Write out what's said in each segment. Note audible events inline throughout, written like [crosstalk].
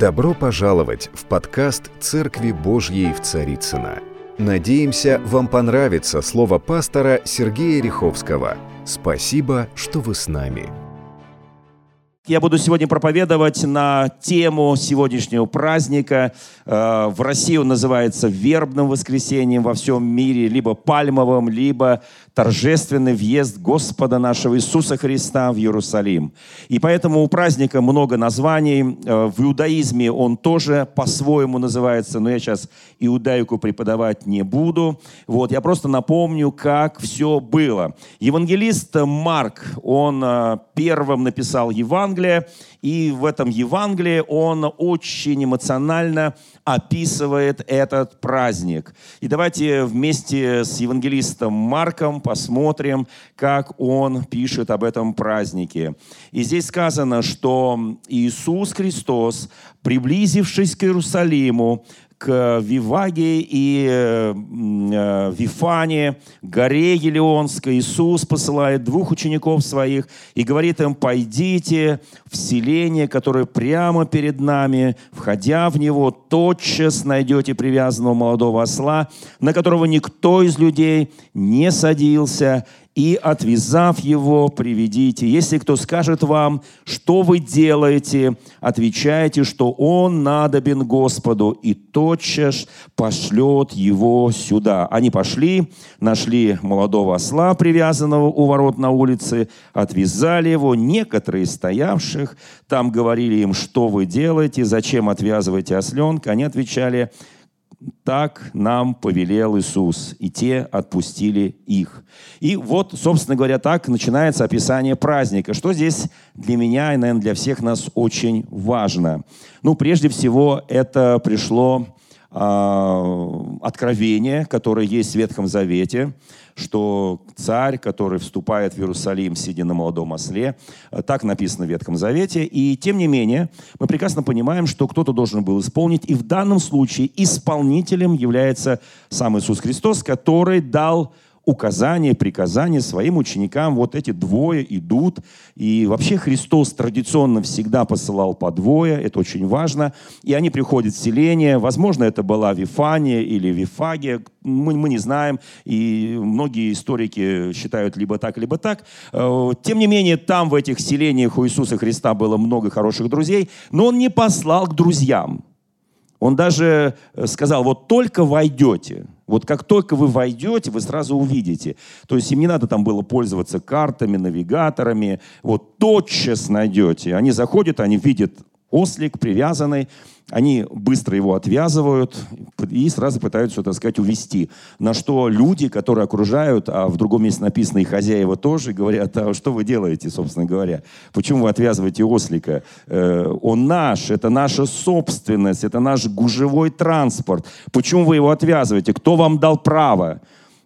Добро пожаловать в подкаст «Церкви Божьей в Царицына. Надеемся, вам понравится слово пастора Сергея Риховского. Спасибо, что вы с нами. Я буду сегодня проповедовать на тему сегодняшнего праздника. Э, в России он называется вербным воскресеньем, во всем мире либо пальмовым, либо торжественный въезд Господа нашего Иисуса Христа в Иерусалим. И поэтому у праздника много названий. Э, в иудаизме он тоже по-своему называется, но я сейчас иудаику преподавать не буду. Вот, я просто напомню, как все было. Евангелист Марк, он э, первым написал Евангелие, и в этом Евангелии он очень эмоционально описывает этот праздник. И давайте вместе с евангелистом Марком посмотрим, как он пишет об этом празднике. И здесь сказано, что Иисус Христос, приблизившись к Иерусалиму, к Виваге и э, э, Вифане, горе Елеонской, Иисус посылает двух учеников своих и говорит им, пойдите в селение, которое прямо перед нами, входя в него, тотчас найдете привязанного молодого осла, на которого никто из людей не садился, и, отвязав его, приведите. Если кто скажет вам, что вы делаете, отвечайте, что он надобен Господу, и тотчас пошлет его сюда. Они пошли, нашли молодого осла, привязанного у ворот на улице, отвязали его. Некоторые стоявших там говорили им, что вы делаете, зачем отвязываете осленка. Они отвечали, так нам повелел Иисус, и те отпустили их. И вот, собственно говоря, так начинается описание праздника. Что здесь для меня и, наверное, для всех нас очень важно? Ну, прежде всего, это пришло э, откровение, которое есть в Ветхом Завете, что царь, который вступает в Иерусалим, сидя на молодом осле, э, так написано в Ветхом Завете. И тем не менее, мы прекрасно понимаем, что кто-то должен был исполнить. И в данном случае исполнителем является сам Иисус Христос, который дал указания, приказания своим ученикам. Вот эти двое идут. И вообще Христос традиционно всегда посылал по двое. Это очень важно. И они приходят в селение. Возможно, это была Вифания или Вифагия. Мы, мы не знаем. И многие историки считают либо так, либо так. Э, тем не менее, там, в этих селениях у Иисуса Христа было много хороших друзей. Но Он не послал к друзьям. Он даже э, сказал, вот только войдете, вот как только вы войдете, вы сразу увидите. То есть им не надо там было пользоваться картами, навигаторами. Вот тотчас найдете. Они заходят, они видят ослик привязанный, они быстро его отвязывают и сразу пытаются, так сказать, увести. На что люди, которые окружают, а в другом месте написано и хозяева тоже, говорят, а что вы делаете, собственно говоря? Почему вы отвязываете ослика? Э, он наш, это наша собственность, это наш гужевой транспорт. Почему вы его отвязываете? Кто вам дал право?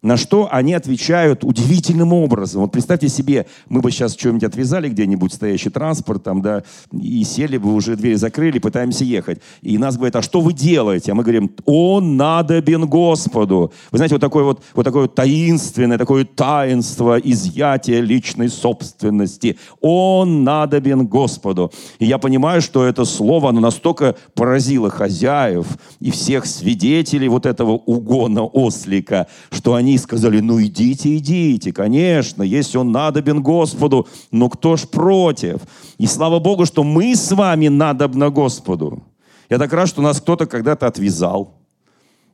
На что они отвечают удивительным образом. Вот представьте себе, мы бы сейчас что-нибудь отвязали где-нибудь, стоящий транспорт, там, да, и сели бы, уже дверь закрыли, пытаемся ехать. И нас говорят, а что вы делаете? А мы говорим, он надобен Господу. Вы знаете, вот такое вот, вот такое таинственное, такое таинство изъятия личной собственности. Он надобен Господу. И я понимаю, что это слово, оно настолько поразило хозяев и всех свидетелей вот этого угона ослика, что они сказали, ну идите, идите, конечно, если он надобен Господу, но кто ж против? И слава Богу, что мы с вами надобно Господу. Я так рад, что нас кто-то когда-то отвязал.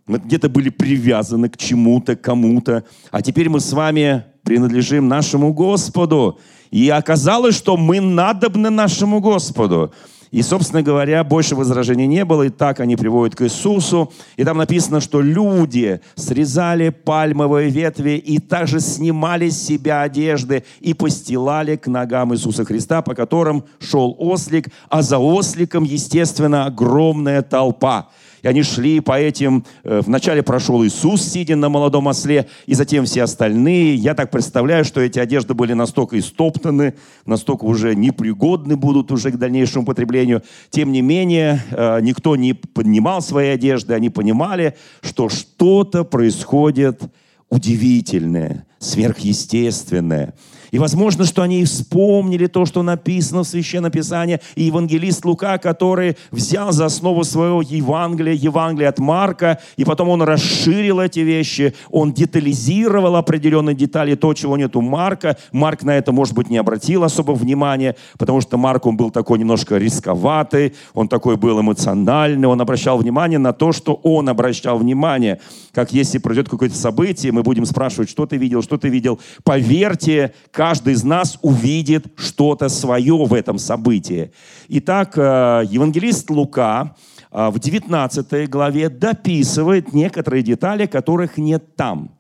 Мы где-то были привязаны к чему-то, кому-то. А теперь мы с вами принадлежим нашему Господу. И оказалось, что мы надобны нашему Господу. И, собственно говоря, больше возражений не было, и так они приводят к Иисусу. И там написано, что люди срезали пальмовые ветви и также снимали с себя одежды и постилали к ногам Иисуса Христа, по которым шел ослик, а за осликом, естественно, огромная толпа. И они шли по этим... Э, вначале прошел Иисус, сидя на молодом осле, и затем все остальные. Я так представляю, что эти одежды были настолько истоптаны, настолько уже непригодны будут уже к дальнейшему потреблению. Тем не менее, э, никто не поднимал свои одежды. Они понимали, что что-то происходит удивительное, сверхъестественное. И возможно, что они вспомнили то, что написано в Священном Писании, и евангелист Лука, который взял за основу своего Евангелия, Евангелия от Марка, и потом он расширил эти вещи, он детализировал определенные детали, то, чего нет у Марка. Марк на это, может быть, не обратил особо внимания, потому что Марк, он был такой немножко рисковатый, он такой был эмоциональный, он обращал внимание на то, что он обращал внимание. Как если пройдет какое-то событие, мы будем спрашивать, что ты видел, что ты видел. Поверьте, каждый из нас увидит что-то свое в этом событии. Итак, э, евангелист Лука э, в 19 главе дописывает некоторые детали, которых нет там.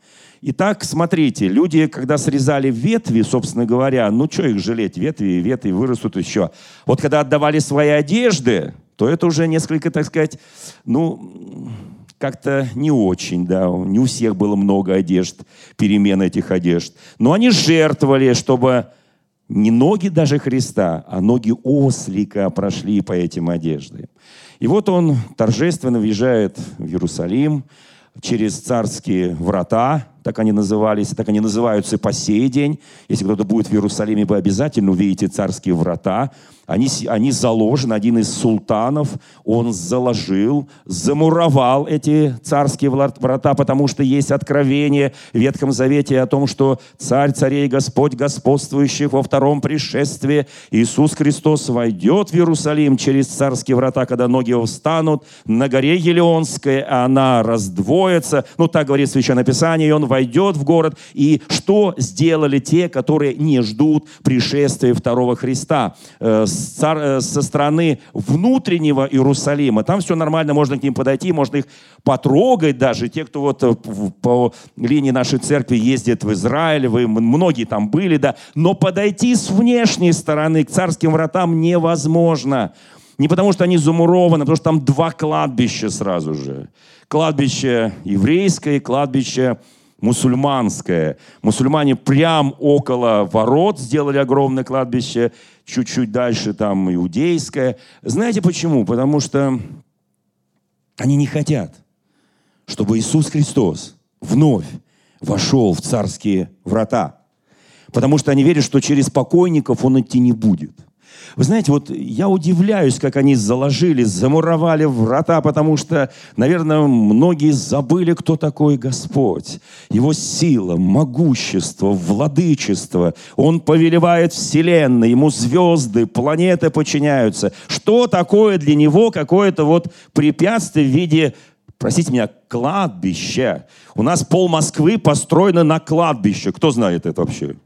Итак, смотрите, люди, когда срезали ветви, собственно говоря, ну что их жалеть, ветви, ветви вырастут еще. Вот когда отдавали свои одежды, то это уже несколько, так сказать, ну, как-то не очень, да, не у всех было много одежд, перемен этих одежд. Но они жертвовали, чтобы не ноги даже Христа, а ноги ослика прошли по этим одеждам. И вот он торжественно въезжает в Иерусалим через царские врата, так они назывались, так они называются и по сей день. Если кто-то будет в Иерусалиме, вы обязательно увидите царские врата. Они, они заложены, один из султанов, он заложил, замуровал эти царские врата, потому что есть откровение в Ветхом Завете о том, что царь царей, Господь господствующих во втором пришествии, Иисус Христос войдет в Иерусалим через царские врата, когда ноги его встанут, на горе Елеонской она раздвоится. Ну, так говорит Священное Писание, и он войдет в город. И что сделали те, которые не ждут пришествия второго Христа? Э, Э, со стороны внутреннего Иерусалима. Там все нормально, можно к ним подойти, можно их потрогать даже. Те, кто вот э, по линии нашей церкви ездит в Израиль, вы многие там были, да. Но подойти с внешней стороны к царским вратам невозможно. Не потому, что они замурованы, а потому что там два кладбища сразу же. Кладбище еврейское кладбище мусульманское. Мусульмане прям около ворот сделали огромное кладбище, чуть-чуть дальше там иудейское. Знаете почему? Потому что они не хотят, чтобы Иисус Христос вновь вошел в царские врата. Потому что они верят, что через покойников он идти не будет – вы знаете, вот я удивляюсь, как они заложили, замуровали врата, потому что, наверное, многие забыли, кто такой Господь. Его сила, могущество, владычество. Он повелевает вселенной, ему звезды, планеты подчиняются. Что такое для него какое-то вот препятствие в виде простите меня, кладбища. У нас пол Москвы построено на кладбище. Кто знает это вообще?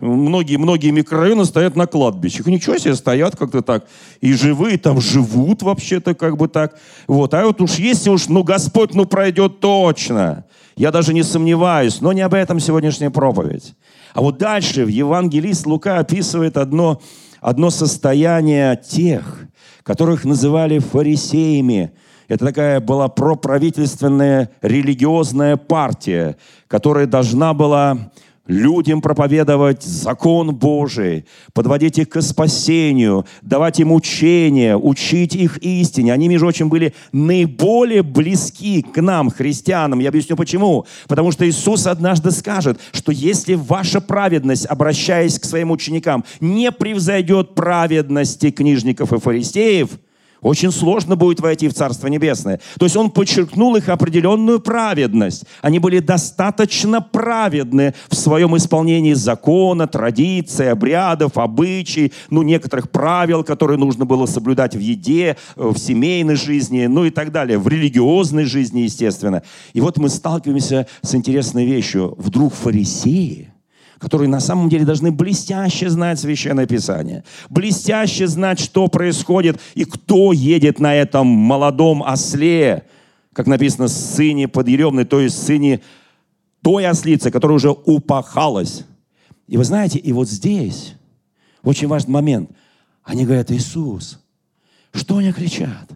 Многие-многие микрорайоны стоят на кладбищах. Ничего себе, стоят как-то так. И живые там живут вообще-то как бы так. Вот. А вот уж если уж, ну, Господь, ну, пройдет точно. Я даже не сомневаюсь, но не об этом сегодняшняя проповедь. А вот дальше Евангелист Лука описывает одно, одно состояние тех, которых называли фарисеями. Это такая была проправительственная религиозная партия, которая должна была людям проповедовать закон Божий, подводить их к спасению, давать им учение, учить их истине. Они, между прочим, были наиболее близки к нам, христианам. Я объясню почему. Потому что Иисус однажды скажет, что если ваша праведность, обращаясь к своим ученикам, не превзойдет праведности книжников и фарисеев – очень сложно будет войти в Царство Небесное. То есть он подчеркнул их определенную праведность. Они были достаточно праведны в своем исполнении закона, традиций, обрядов, обычаев, ну, некоторых правил, которые нужно было соблюдать в еде, в семейной жизни, ну и так далее, в религиозной жизни, естественно. И вот мы сталкиваемся с интересной вещью. Вдруг фарисеи – которые на самом деле должны блестяще знать Священное Писание, блестяще знать, что происходит и кто едет на этом молодом осле, как написано, сыне подъеремной, то есть сыне той ослицы, которая уже упахалась. И вы знаете, и вот здесь очень важный момент. Они говорят, Иисус, что они кричат?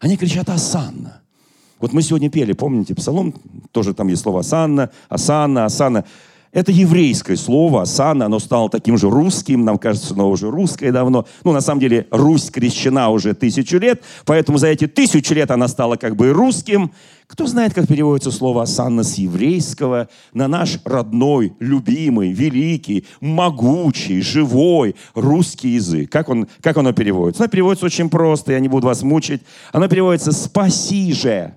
Они кричат «Асанна». Вот мы сегодня пели, помните, псалом, тоже там есть слово «Асанна», «Асанна», «Асанна». Это еврейское слово, осанна, оно стало таким же русским, нам кажется, оно уже русское давно. Ну, на самом деле, Русь крещена уже тысячу лет, поэтому за эти тысячу лет она стала как бы русским. Кто знает, как переводится слово осанна с еврейского на наш родной, любимый, великий, могучий, живой русский язык? Как, он, как оно переводится? Оно переводится очень просто, я не буду вас мучить. Оно переводится «спаси же».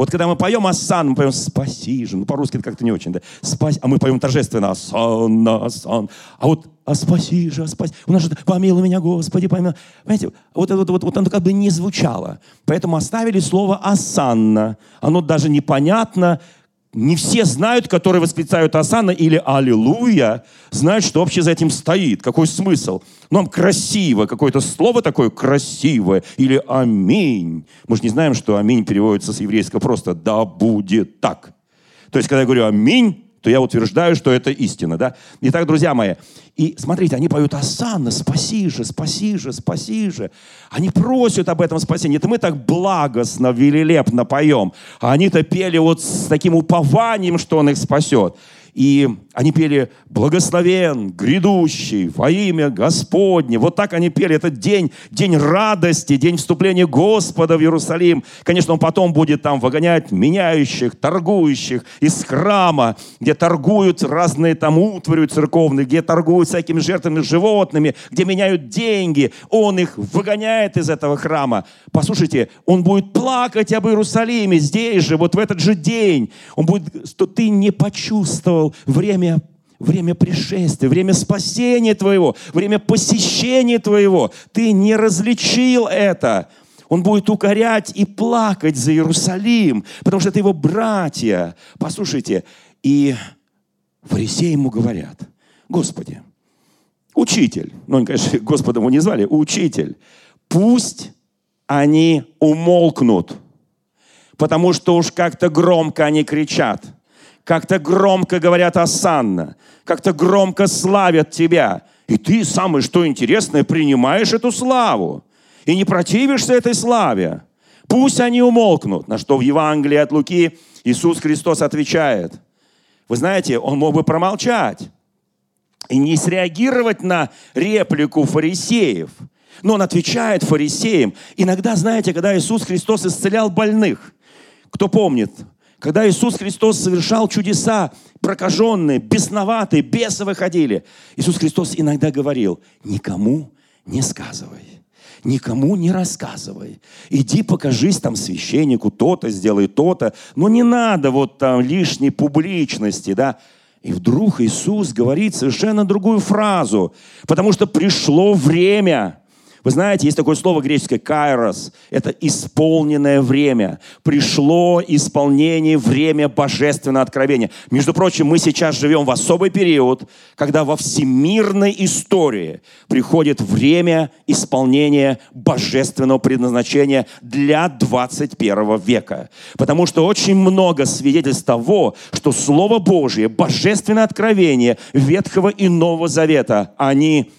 Вот когда мы поем Асан, мы поем «Спаси же». Ну, по-русски это как-то не очень, да? Спаси. А мы поем торжественно «Асан, Асан». А вот «А спаси же, а спаси». У нас же «Помилуй меня, Господи, помилуй». Понимаете, вот, вот, вот, вот оно как бы не звучало. Поэтому оставили слово «Асанна». Оно даже непонятно, не все знают, которые восклицают Асана или Аллилуйя, знают, что вообще за этим стоит, какой смысл. Нам красиво, какое-то слово такое красивое, или Аминь. Мы же не знаем, что Аминь переводится с еврейского просто «да будет так». То есть, когда я говорю Аминь, то я утверждаю, что это истина. Да? Итак, друзья мои, и смотрите, они поют «Асанна, спаси же, спаси же, спаси же». Они просят об этом спасении. Это мы так благостно, велелепно поем. А они-то пели вот с таким упованием, что Он их спасет. И они пели «Благословен, грядущий, во имя Господне». Вот так они пели. этот день, день радости, день вступления Господа в Иерусалим. Конечно, он потом будет там выгонять меняющих, торгующих из храма, где торгуют разные там утварью церковные, где торгуют всякими жертвами животными, где меняют деньги. Он их выгоняет из этого храма. Послушайте, он будет плакать об Иерусалиме здесь же, вот в этот же день. Он будет, что ты не почувствовал время время пришествия, время спасения твоего, время посещения твоего. Ты не различил это. Он будет укорять и плакать за Иерусалим, потому что это его братья. Послушайте, и фарисеи ему говорят, Господи, учитель, ну, они, конечно, [laughs] Господом его не звали, учитель, пусть они умолкнут, потому что уж как-то громко они кричат, как-то громко говорят Асанна, как-то громко славят тебя. И ты, самое что интересное, принимаешь эту славу и не противишься этой славе. Пусть они умолкнут. На что в Евангелии от Луки Иисус Христос отвечает. Вы знаете, он мог бы промолчать и не среагировать на реплику фарисеев. Но он отвечает фарисеям. Иногда, знаете, когда Иисус Христос исцелял больных, кто помнит, когда Иисус Христос совершал чудеса, прокаженные, бесноватые, бесы выходили, Иисус Христос иногда говорил, никому не сказывай. Никому не рассказывай. Иди покажись там священнику, то-то, сделай то-то. Но не надо вот там лишней публичности, да. И вдруг Иисус говорит совершенно другую фразу, потому что пришло время – вы знаете, есть такое слово греческое «кайрос». Это исполненное время. Пришло исполнение, время божественного откровения. Между прочим, мы сейчас живем в особый период, когда во всемирной истории приходит время исполнения божественного предназначения для 21 века. Потому что очень много свидетельств того, что Слово Божие, божественное откровение Ветхого и Нового Завета, они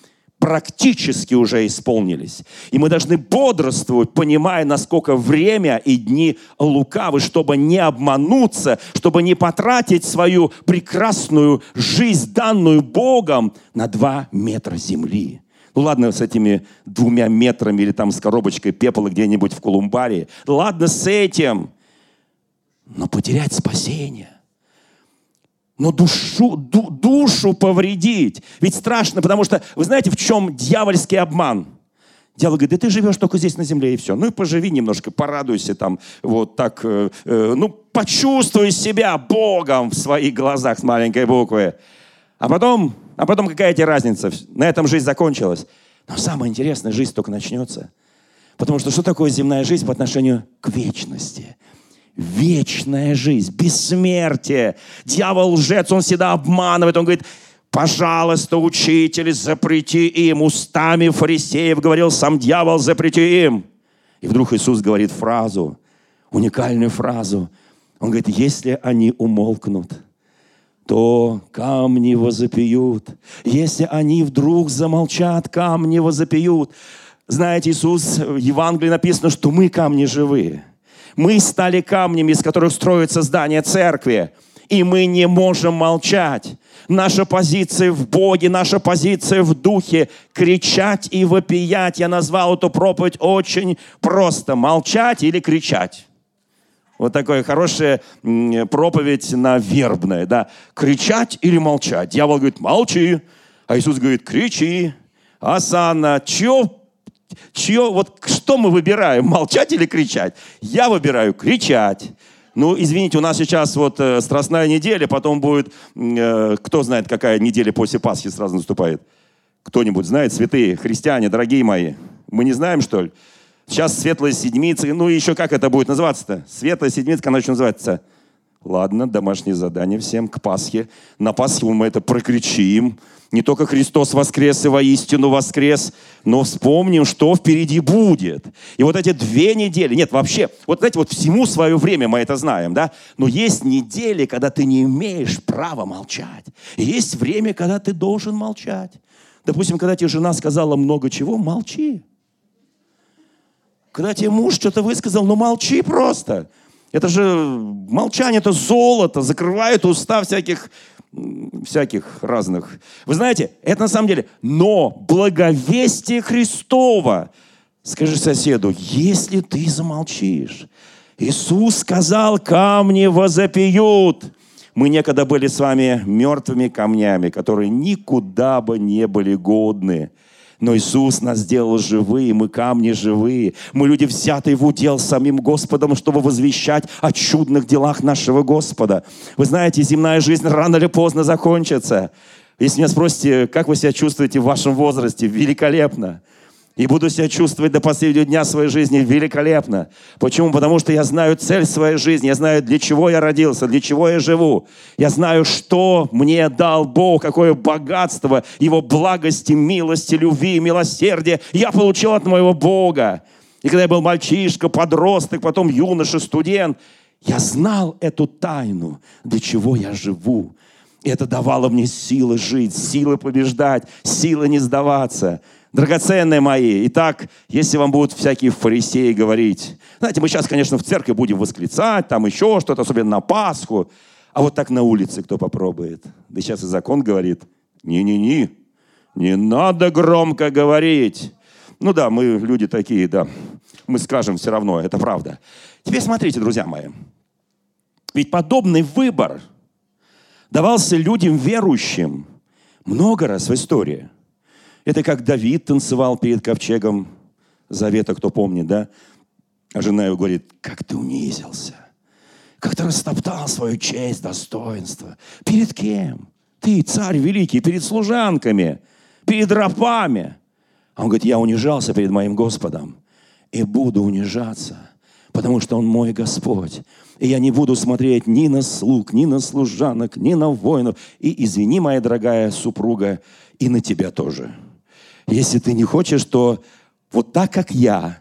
практически уже исполнились. И мы должны бодрствовать, понимая, насколько время и дни лукавы, чтобы не обмануться, чтобы не потратить свою прекрасную жизнь, данную Богом, на два метра земли. Ну ладно, с этими двумя метрами или там с коробочкой пепла где-нибудь в Колумбарии. Ладно с этим. Но потерять спасение – но душу, ду, душу повредить. Ведь страшно, потому что, вы знаете, в чем дьявольский обман? Дьявол говорит, да ты живешь только здесь на земле и все. Ну и поживи немножко, порадуйся там, вот так, э, э, ну почувствуй себя Богом в своих глазах с маленькой буквы. А потом, а потом какая тебе разница? На этом жизнь закончилась. Но самое интересное, жизнь только начнется. Потому что что такое земная жизнь по отношению к вечности? Вечная жизнь, бессмертие. Дьявол лжец, он всегда обманывает, он говорит, пожалуйста, учитель, запрети им. Устами фарисеев говорил сам дьявол, запрети им. И вдруг Иисус говорит фразу, уникальную фразу. Он говорит, если они умолкнут, то камни возопьют. Если они вдруг замолчат, камни возопьют. Знаете, Иисус, в Евангелии написано, что мы камни живые. Мы стали камнями, из которых строится здание церкви. И мы не можем молчать. Наша позиция в Боге, наша позиция в Духе. Кричать и вопиять. Я назвал эту проповедь очень просто. Молчать или кричать. Вот такая хорошая проповедь на вербное, да. Кричать или молчать. Дьявол говорит, молчи. А Иисус говорит, кричи. Асана, чё, чё, вот что мы выбираем, молчать или кричать? Я выбираю кричать. Ну, извините, у нас сейчас вот э, страстная неделя, потом будет, э, кто знает, какая неделя после Пасхи сразу наступает? Кто-нибудь знает, святые, христиане, дорогие мои? Мы не знаем, что ли? Сейчас Светлая Седмица, ну еще как это будет называться-то? Светлая Седмица, она еще называется? Ладно, домашнее задание всем к Пасхе. На Пасхе мы это прокричим. Не только Христос воскрес и воистину воскрес, но вспомним, что впереди будет. И вот эти две недели, нет, вообще, вот знаете, вот всему свое время мы это знаем, да? Но есть недели, когда ты не имеешь права молчать. И есть время, когда ты должен молчать. Допустим, когда тебе жена сказала много чего, молчи. Когда тебе муж что-то высказал, ну молчи просто. Это же молчание, это золото, закрывает уста всяких, всяких разных. Вы знаете, это на самом деле, но благовестие Христова. Скажи соседу, если ты замолчишь, Иисус сказал, камни возопьют. Мы некогда были с вами мертвыми камнями, которые никуда бы не были годны. Но Иисус нас сделал живые, мы камни живые. Мы люди, взятые в удел самим Господом, чтобы возвещать о чудных делах нашего Господа. Вы знаете, земная жизнь рано или поздно закончится. Если меня спросите, как вы себя чувствуете в вашем возрасте, великолепно. И буду себя чувствовать до последнего дня своей жизни великолепно. Почему? Потому что я знаю цель своей жизни, я знаю, для чего я родился, для чего я живу. Я знаю, что мне дал Бог, какое богатство Его благости, милости, любви, милосердия я получил от моего Бога. И когда я был мальчишка, подросток, потом юноша, студент, я знал эту тайну, для чего я живу. И это давало мне силы жить, силы побеждать, силы не сдаваться – драгоценные мои. Итак, если вам будут всякие фарисеи говорить, знаете, мы сейчас, конечно, в церкви будем восклицать, там еще что-то, особенно на Пасху, а вот так на улице кто попробует? Да сейчас и закон говорит, не-не-не, не надо громко говорить. Ну да, мы люди такие, да, мы скажем все равно, это правда. Теперь смотрите, друзья мои, ведь подобный выбор давался людям верующим много раз в истории – это как Давид танцевал перед ковчегом завета, кто помнит, да? А жена его говорит, как ты унизился, как ты растоптал свою честь, достоинство. Перед кем? Ты, царь великий, перед служанками, перед рабами. А он говорит, я унижался перед моим Господом и буду унижаться, потому что Он мой Господь. И я не буду смотреть ни на слуг, ни на служанок, ни на воинов. И извини, моя дорогая супруга, и на тебя тоже. Если ты не хочешь, то вот так, как я,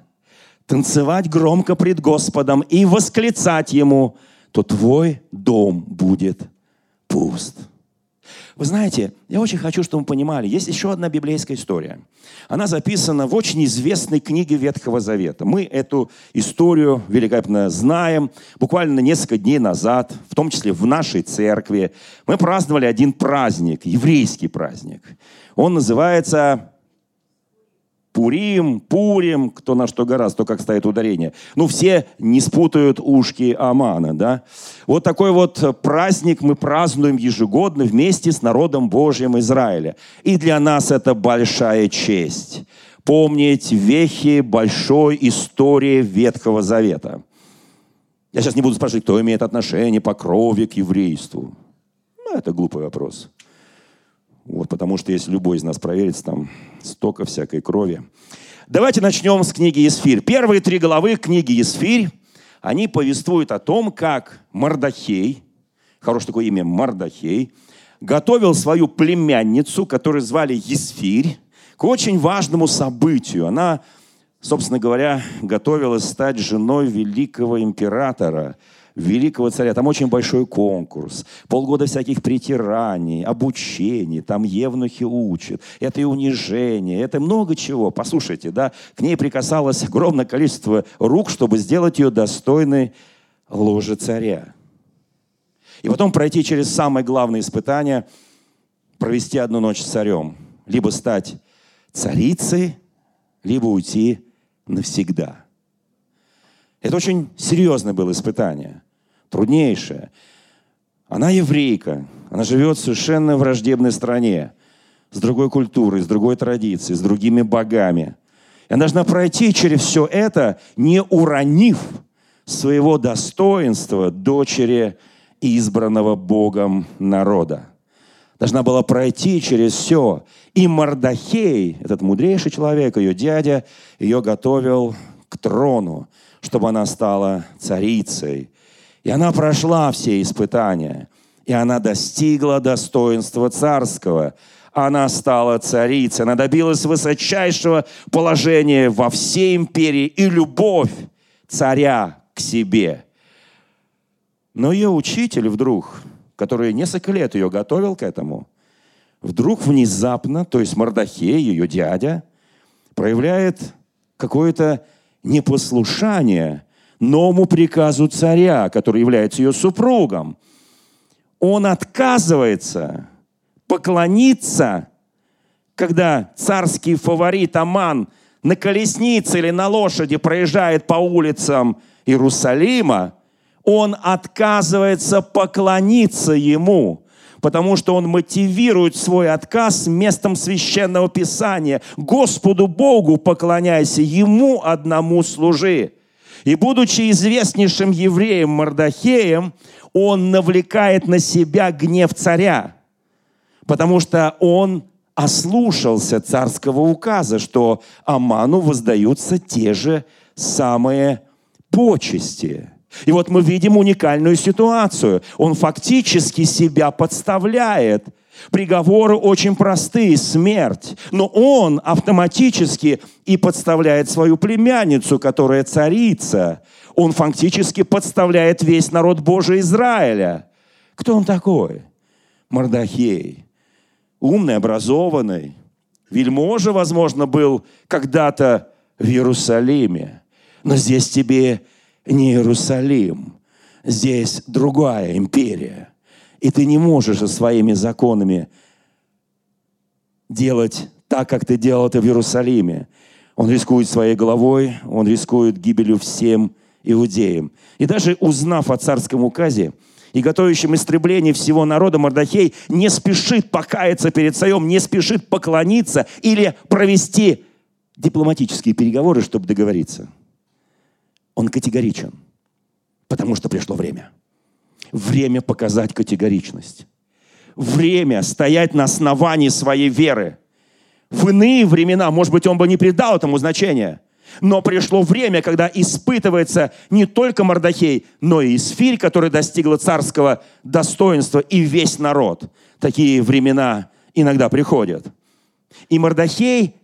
танцевать громко пред Господом и восклицать Ему, то твой дом будет пуст. Вы знаете, я очень хочу, чтобы вы понимали, есть еще одна библейская история. Она записана в очень известной книге Ветхого Завета. Мы эту историю великолепно знаем. Буквально несколько дней назад, в том числе в нашей церкви, мы праздновали один праздник, еврейский праздник. Он называется Пурим, Пурим, кто на что гораздо, то как ставит ударение. Ну, все не спутают ушки Амана, да? Вот такой вот праздник мы празднуем ежегодно вместе с народом Божьим Израиля. И для нас это большая честь помнить вехи большой истории Ветхого Завета. Я сейчас не буду спрашивать, кто имеет отношение по крови к еврейству. Ну, это глупый вопрос. Вот, потому что если любой из нас проверится, там столько всякой крови. Давайте начнем с книги Есфирь. Первые три главы книги Есфирь, они повествуют о том, как Мардахей, хорошее такое имя Мардахей, готовил свою племянницу, которую звали Есфирь, к очень важному событию. Она, собственно говоря, готовилась стать женой великого императора – великого царя. Там очень большой конкурс, полгода всяких притираний, обучений, там евнухи учат. Это и унижение, это много чего. Послушайте, да, к ней прикасалось огромное количество рук, чтобы сделать ее достойной ложи царя. И потом пройти через самое главное испытание, провести одну ночь с царем. Либо стать царицей, либо уйти навсегда. Это очень серьезное было испытание, труднейшее. Она еврейка, она живет в совершенно враждебной стране, с другой культурой, с другой традицией, с другими богами. И она должна пройти через все это, не уронив своего достоинства дочери избранного Богом народа. Должна была пройти через все. И Мардахей, этот мудрейший человек, ее дядя, ее готовил к трону, чтобы она стала царицей. И она прошла все испытания. И она достигла достоинства царского. Она стала царицей. Она добилась высочайшего положения во всей империи. И любовь царя к себе. Но ее учитель вдруг, который несколько лет ее готовил к этому, вдруг внезапно, то есть Мордахей, ее дядя, проявляет какое-то непослушание новому приказу царя, который является ее супругом. Он отказывается поклониться, когда царский фаворит Аман на колеснице или на лошади проезжает по улицам Иерусалима, он отказывается поклониться ему, потому что он мотивирует свой отказ местом священного писания. Господу Богу поклоняйся, ему одному служи. И будучи известнейшим евреем Мардахеем, он навлекает на себя гнев царя, потому что он ослушался царского указа, что Аману воздаются те же самые почести. И вот мы видим уникальную ситуацию. Он фактически себя подставляет. Приговоры очень простые – смерть. Но он автоматически и подставляет свою племянницу, которая царица. Он фактически подставляет весь народ Божий Израиля. Кто он такой? Мордахей. Умный, образованный. Вельможа, возможно, был когда-то в Иерусалиме. Но здесь тебе не Иерусалим. Здесь другая империя. И ты не можешь со своими законами делать так, как ты делал это в Иерусалиме. Он рискует своей головой, он рискует гибелью всем иудеям. И даже узнав о царском указе и готовящем истребление всего народа, Мордахей не спешит покаяться перед царем, не спешит поклониться или провести дипломатические переговоры, чтобы договориться – он категоричен, потому что пришло время. Время показать категоричность. Время стоять на основании своей веры. В иные времена, может быть, он бы не придал этому значения, но пришло время, когда испытывается не только Мордахей, но и Исфирь, которая достигла царского достоинства, и весь народ. Такие времена иногда приходят. И Мордахей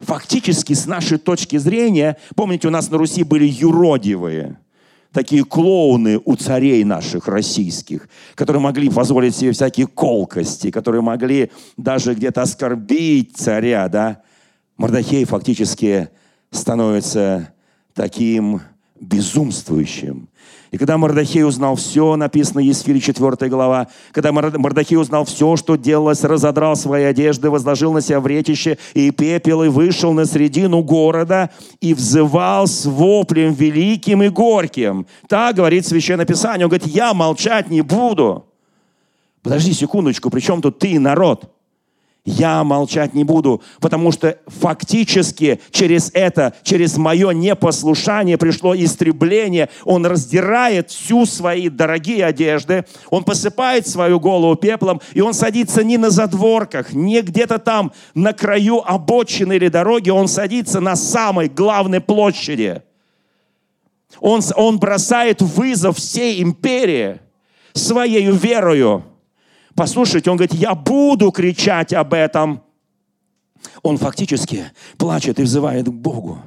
фактически с нашей точки зрения, помните, у нас на Руси были юродивые, такие клоуны у царей наших российских, которые могли позволить себе всякие колкости, которые могли даже где-то оскорбить царя, да? Мордахей фактически становится таким безумствующим. И когда Мордахей узнал все, написано Есфире 4 глава, когда Мордахей узнал все, что делалось, разодрал свои одежды, возложил на себя вретище и пепел, и вышел на середину города и взывал с воплем великим и горьким. Так говорит Священное Писание. Он говорит, я молчать не буду. Подожди секундочку, при чем тут ты и народ? Я молчать не буду, потому что фактически через это, через мое непослушание пришло истребление. Он раздирает всю свои дорогие одежды, он посыпает свою голову пеплом, и он садится не на задворках, не где-то там на краю обочины или дороги, он садится на самой главной площади. Он, он бросает вызов всей империи своей верою Послушайте, он говорит, я буду кричать об этом. Он фактически плачет и взывает к Богу.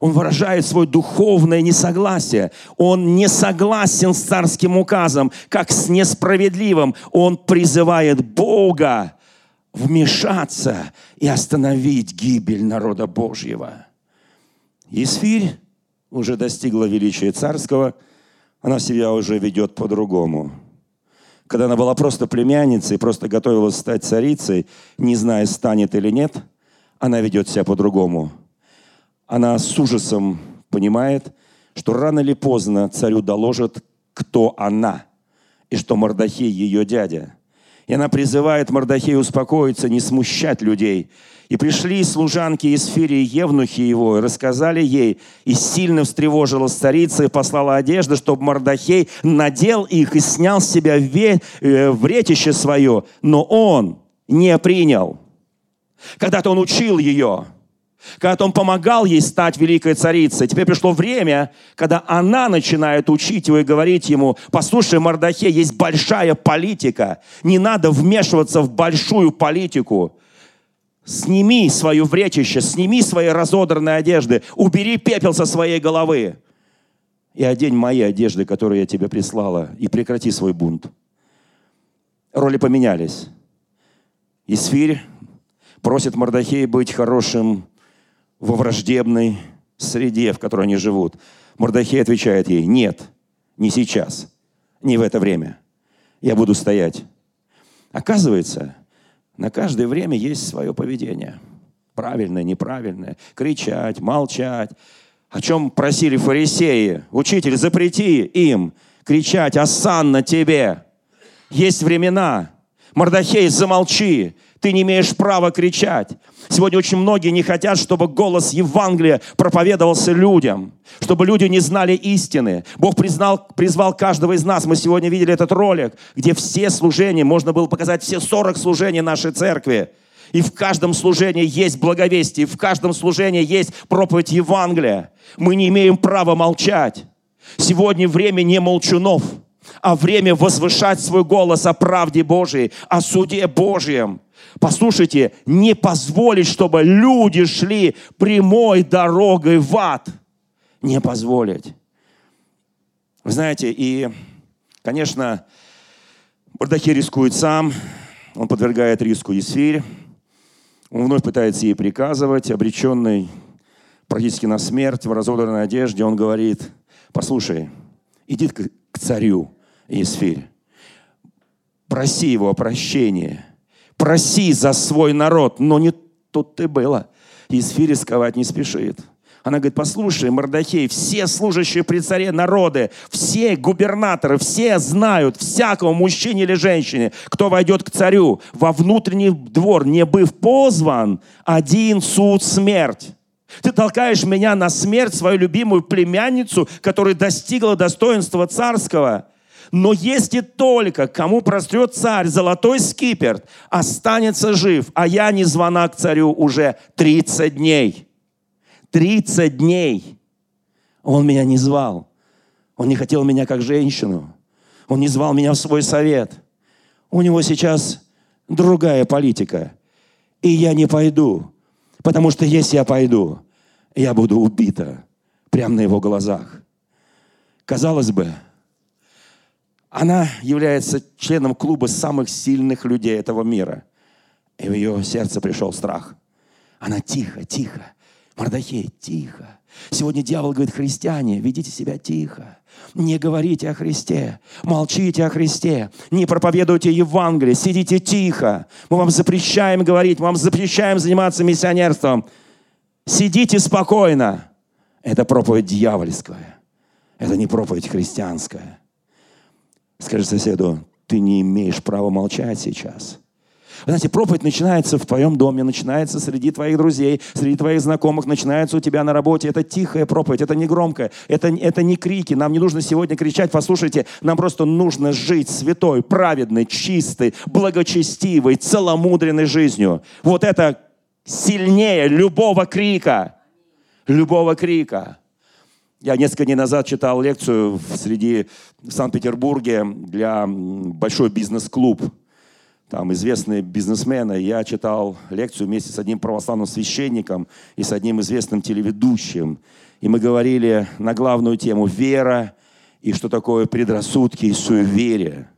Он выражает свое духовное несогласие. Он не согласен с царским указом, как с несправедливым. Он призывает Бога вмешаться и остановить гибель народа Божьего. Исфирь уже достигла величия царского, она себя уже ведет по-другому. Когда она была просто племянницей, просто готовилась стать царицей, не зная, станет или нет, она ведет себя по-другому. Она с ужасом понимает, что рано или поздно царю доложат, кто она, и что Мордахей ее дядя. И она призывает Мордахея успокоиться, не смущать людей. И пришли служанки из Фири евнухи его, и рассказали ей, и сильно встревожилась царица, и послала одежды, чтобы Мордахей надел их и снял с себя э, вретище свое, но он не принял. Когда-то он учил ее, когда он помогал ей стать великой царицей. Теперь пришло время, когда она начинает учить его и говорить ему, послушай, Мардахе, есть большая политика. Не надо вмешиваться в большую политику. Сними свое вречище, сними свои разодранные одежды, убери пепел со своей головы и одень мои одежды, которые я тебе прислала, и прекрати свой бунт. Роли поменялись. Исфирь просит Мардахея быть хорошим во враждебной среде, в которой они живут. Мордахей отвечает ей, нет, не сейчас, не в это время. Я буду стоять. Оказывается, на каждое время есть свое поведение. Правильное, неправильное. Кричать, молчать. О чем просили фарисеи? Учитель, запрети им кричать «Асан на тебе!» Есть времена. Мордахей, замолчи ты не имеешь права кричать. Сегодня очень многие не хотят, чтобы голос Евангелия проповедовался людям, чтобы люди не знали истины. Бог признал, призвал каждого из нас. Мы сегодня видели этот ролик, где все служения, можно было показать все 40 служений нашей церкви. И в каждом служении есть благовестие, в каждом служении есть проповедь Евангелия. Мы не имеем права молчать. Сегодня время не молчунов, а время возвышать свой голос о правде Божией, о суде Божьем. Послушайте, не позволить, чтобы люди шли прямой дорогой в ад. Не позволить. Вы знаете, и, конечно, Бардахи рискует сам, он подвергает риску Есфирь, он вновь пытается ей приказывать, обреченный практически на смерть, в разодранной одежде, он говорит, послушай, иди к, к царю Есфирь, проси его о прощении – проси за свой народ. Но не тут ты было. Исфи рисковать не спешит. Она говорит, послушай, Мордахей, все служащие при царе народы, все губернаторы, все знают всякого мужчине или женщине, кто войдет к царю во внутренний двор, не быв позван, один суд смерть. Ты толкаешь меня на смерть, свою любимую племянницу, которая достигла достоинства царского. Но если только кому прострет царь золотой скиперт, останется жив, а я не звона к царю уже 30 дней. 30 дней. Он меня не звал. Он не хотел меня как женщину. Он не звал меня в свой совет. У него сейчас другая политика. И я не пойду. Потому что если я пойду, я буду убита прямо на его глазах. Казалось бы, она является членом клуба самых сильных людей этого мира. И в ее сердце пришел страх. Она тихо, тихо. Мордахей, тихо. Сегодня дьявол говорит, христиане, ведите себя тихо. Не говорите о Христе, молчите о Христе, не проповедуйте Евангелие, сидите тихо. Мы вам запрещаем говорить, мы вам запрещаем заниматься миссионерством. Сидите спокойно. Это проповедь дьявольская. Это не проповедь христианская. Скажи соседу, ты не имеешь права молчать сейчас. Вы знаете, проповедь начинается в твоем доме, начинается среди твоих друзей, среди твоих знакомых, начинается у тебя на работе. Это тихая проповедь, это не громкая, это, это не крики. Нам не нужно сегодня кричать, послушайте, нам просто нужно жить святой, праведной, чистой, благочестивой, целомудренной жизнью. Вот это сильнее любого крика. Любого крика. Я несколько дней назад читал лекцию в среди в Санкт-Петербурге для большой бизнес-клуб. Там известные бизнесмены. Я читал лекцию вместе с одним православным священником и с одним известным телеведущим. И мы говорили на главную тему «Вера» и что такое предрассудки и суеверие.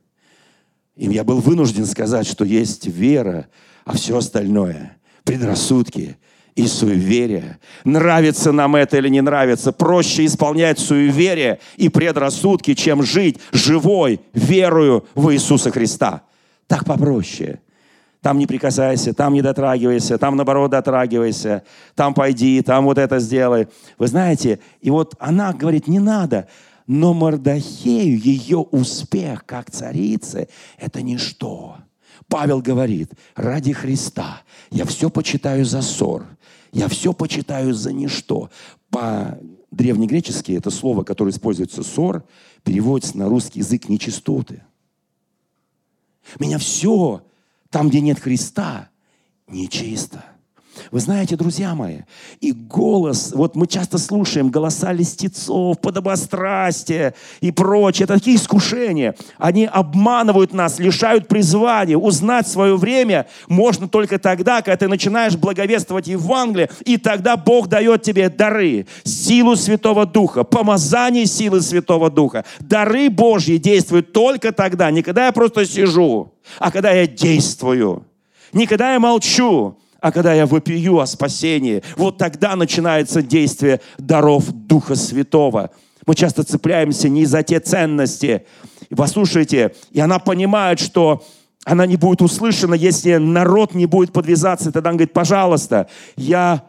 И я был вынужден сказать, что есть вера, а все остальное – предрассудки и суеверия. Нравится нам это или не нравится, проще исполнять суеверия и предрассудки, чем жить живой верою в Иисуса Христа. Так попроще. Там не прикасайся, там не дотрагивайся, там наоборот дотрагивайся, там пойди, там вот это сделай. Вы знаете, и вот она говорит, не надо. Но Мордахею ее успех как царицы – это ничто. Павел говорит, ради Христа я все почитаю за ссор, я все почитаю за ничто. По-древнегречески это слово, которое используется ссор, переводится на русский язык нечистоты. Меня все, там, где нет Христа, нечисто. Вы знаете, друзья мои, и голос, вот мы часто слушаем голоса листецов, подобострастия и прочее, это такие искушения. Они обманывают нас, лишают призвания. Узнать свое время можно только тогда, когда ты начинаешь благовествовать Евангелие, и тогда Бог дает тебе дары, силу Святого Духа, помазание силы Святого Духа. Дары Божьи действуют только тогда, не когда я просто сижу, а когда я действую. Не когда я молчу, а когда я вопию о спасении, вот тогда начинается действие даров Духа Святого. Мы часто цепляемся не за те ценности. И послушайте, и она понимает, что она не будет услышана, если народ не будет подвязаться. Тогда он говорит, пожалуйста, я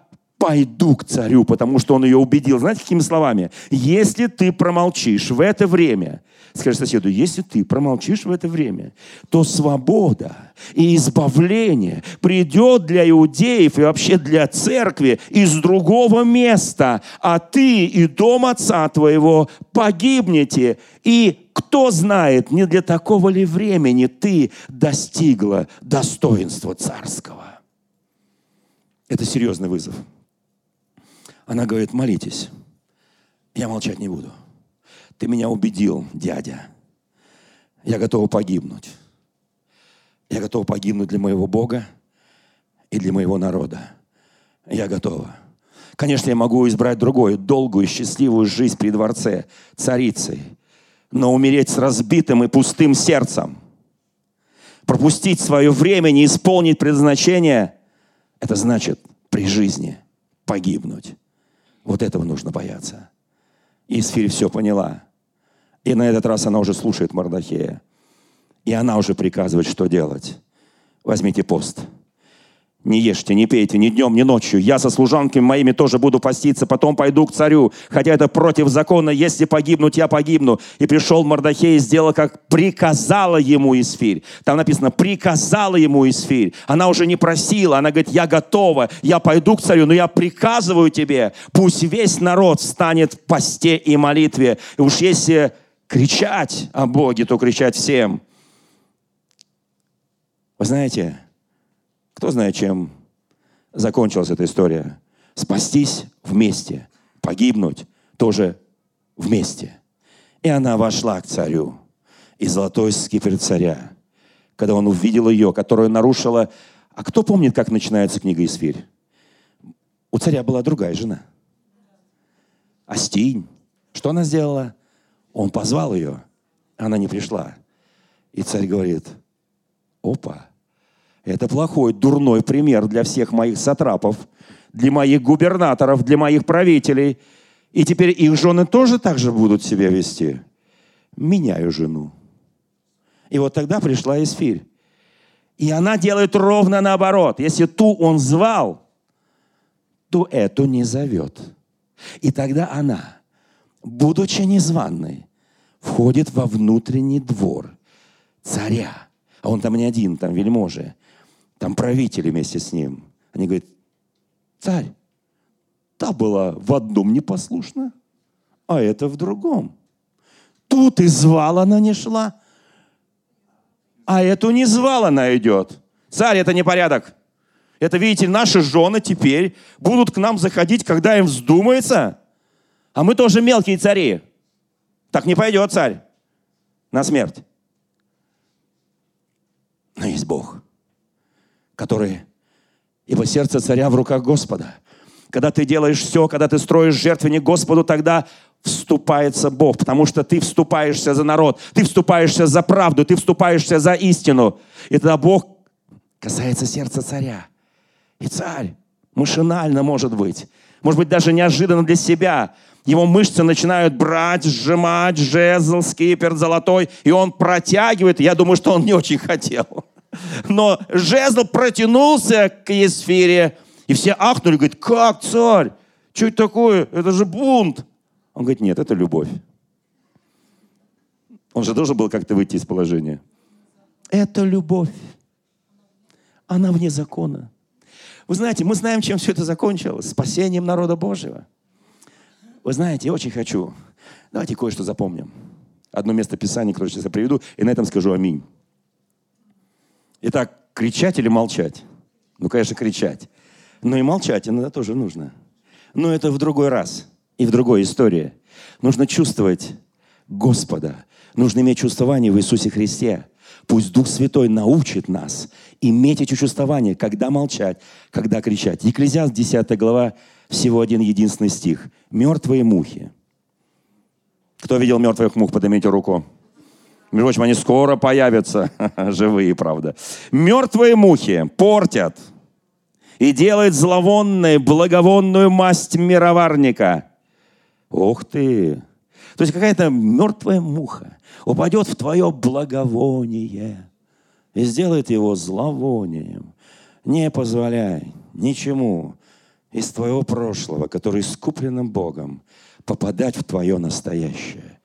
пойду к царю, потому что он ее убедил. Знаете, какими словами? Если ты промолчишь в это время, Скажи соседу, если ты промолчишь в это время, то свобода и избавление придет для иудеев и вообще для церкви из другого места, а ты и дом отца твоего погибнете. И кто знает, не для такого ли времени ты достигла достоинства царского. Это серьезный вызов. Она говорит, молитесь. Я молчать не буду. Ты меня убедил, дядя. Я готова погибнуть. Я готова погибнуть для моего Бога и для моего народа. Я готова. Конечно, я могу избрать другую, долгую, счастливую жизнь при дворце, царицей, но умереть с разбитым и пустым сердцем, пропустить свое время, не исполнить предназначение, это значит при жизни погибнуть. Вот этого нужно бояться. И Исфирь все поняла. И на этот раз она уже слушает Мардахея. И она уже приказывает, что делать. Возьмите пост. Не ешьте, не пейте ни днем, ни ночью. Я со служанками моими тоже буду поститься, потом пойду к царю. Хотя это против закона, если погибнуть, я погибну. И пришел Мордахей и сделал, как приказала ему Исфирь. Там написано, приказала ему Исфирь. Она уже не просила, она говорит, я готова, я пойду к царю, но я приказываю тебе, пусть весь народ станет в посте и молитве. И уж если кричать о Боге, то кричать всем. Вы знаете, кто знает, чем закончилась эта история? Спастись вместе, погибнуть тоже вместе. И она вошла к царю. И золотой скипер царя, когда он увидел ее, которая нарушила... А кто помнит, как начинается книга Исфирь? У царя была другая жена. Астинь. Что она сделала? Он позвал ее, она не пришла. И царь говорит, опа, это плохой, дурной пример для всех моих сатрапов, для моих губернаторов, для моих правителей. И теперь их жены тоже так же будут себя вести. Меняю жену. И вот тогда пришла Исфирь. И она делает ровно наоборот. Если ту он звал, то эту не зовет. И тогда она будучи незваной, входит во внутренний двор царя. А он там не один, там вельможи, там правители вместе с ним. Они говорят, царь, та была в одном непослушна, а это в другом. Тут и звал она не шла, а эту не звал она идет. Царь, это непорядок. Это, видите, наши жены теперь будут к нам заходить, когда им вздумается – а мы тоже мелкие цари. Так не пойдет царь на смерть. Но есть Бог, который, ибо сердце царя в руках Господа. Когда ты делаешь все, когда ты строишь жертвенник Господу, тогда вступается Бог, потому что ты вступаешься за народ, ты вступаешься за правду, ты вступаешься за истину. И тогда Бог касается сердца царя. И царь Машинально, может быть. Может быть, даже неожиданно для себя. Его мышцы начинают брать, сжимать, жезл, скипер золотой, и он протягивает. Я думаю, что он не очень хотел. Но жезл протянулся к Есфире, и все ахнули, говорят, как царь? Что это такое? Это же бунт. Он говорит, нет, это любовь. Он же должен был как-то выйти из положения. Это любовь. Она вне закона. Вы знаете, мы знаем, чем все это закончилось. Спасением народа Божьего. Вы знаете, я очень хочу. Давайте кое-что запомним. Одно место Писания, которое сейчас я приведу, и на этом скажу аминь. Итак, кричать или молчать? Ну, конечно, кричать. Но и молчать иногда тоже нужно. Но это в другой раз и в другой истории. Нужно чувствовать Господа. Нужно иметь чувствование в Иисусе Христе. Пусть Дух Святой научит нас иметь эти чувствования, когда молчать, когда кричать. Екклезиаст 10 глава, всего один единственный стих. «Мертвые мухи». Кто видел мертвых мух? Поднимите руку. Между прочим, они скоро появятся. [laughs] Живые, правда. Мертвые мухи портят и делает зловонную, благовонную масть мироварника. Ух ты! То есть какая-то мертвая муха упадет в твое благовоние и сделает его зловонием. Не позволяй ничему из твоего прошлого, который искуплен Богом, попадать в твое настоящее.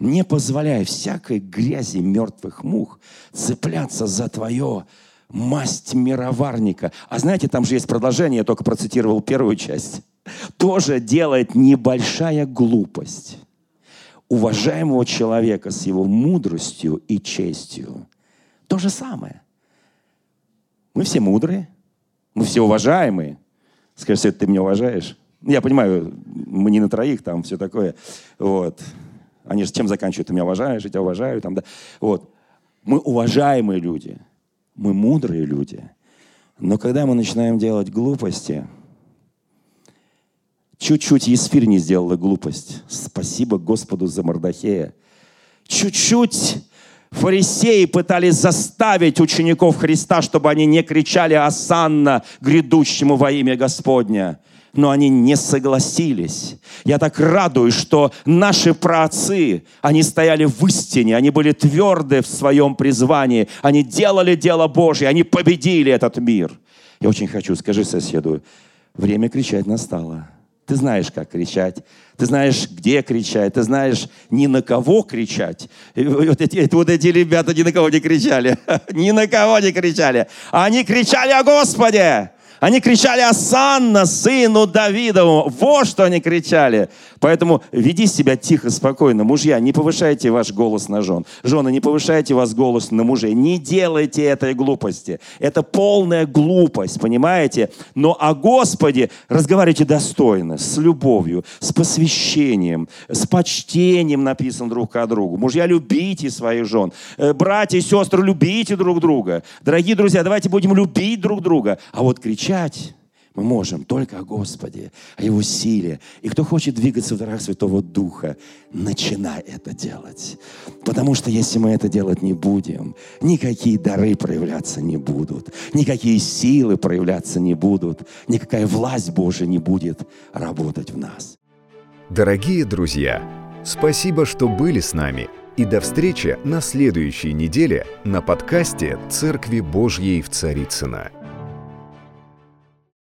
Не позволяй всякой грязи мертвых мух цепляться за твое масть мироварника. А знаете, там же есть продолжение, я только процитировал первую часть. Тоже делает небольшая глупость уважаемого человека с его мудростью и честью. То же самое. Мы все мудрые, мы все уважаемые. Скажи, ты меня уважаешь? Я понимаю, мы не на троих, там все такое. Вот. Они же чем заканчивают? Ты меня уважаешь, я тебя уважаю. Там, да. вот. Мы уважаемые люди – мы мудрые люди. Но когда мы начинаем делать глупости, чуть-чуть Есфирь не сделала глупость. Спасибо Господу за Мордахея. Чуть-чуть фарисеи пытались заставить учеников Христа, чтобы они не кричали «Асанна» грядущему во имя Господня но они не согласились. Я так радуюсь, что наши праотцы, они стояли в истине, они были тверды в своем призвании, они делали дело Божье, они победили этот мир. Я очень хочу, скажи соседу, время кричать настало. Ты знаешь, как кричать. Ты знаешь, где кричать. Ты знаешь, ни на кого кричать. вот, эти, вот эти ребята ни на кого не кричали. [laughs] ни на кого не кричали. Они кричали о Господе. Они кричали «Асанна, сыну Давидову!» Вот что они кричали. Поэтому веди себя тихо, спокойно. Мужья, не повышайте ваш голос на жен. Жены, не повышайте ваш голос на мужей. Не делайте этой глупости. Это полная глупость, понимаете? Но о Господе разговаривайте достойно, с любовью, с посвящением, с почтением написано друг к другу. Мужья, любите своих жен. Э, братья и сестры, любите друг друга. Дорогие друзья, давайте будем любить друг друга. А вот кричать кричать мы можем только о Господе, о Его силе. И кто хочет двигаться в дарах Святого Духа, начинай это делать. Потому что если мы это делать не будем, никакие дары проявляться не будут, никакие силы проявляться не будут, никакая власть Божия не будет работать в нас. Дорогие друзья, спасибо, что были с нами. И до встречи на следующей неделе на подкасте «Церкви Божьей в Царицына.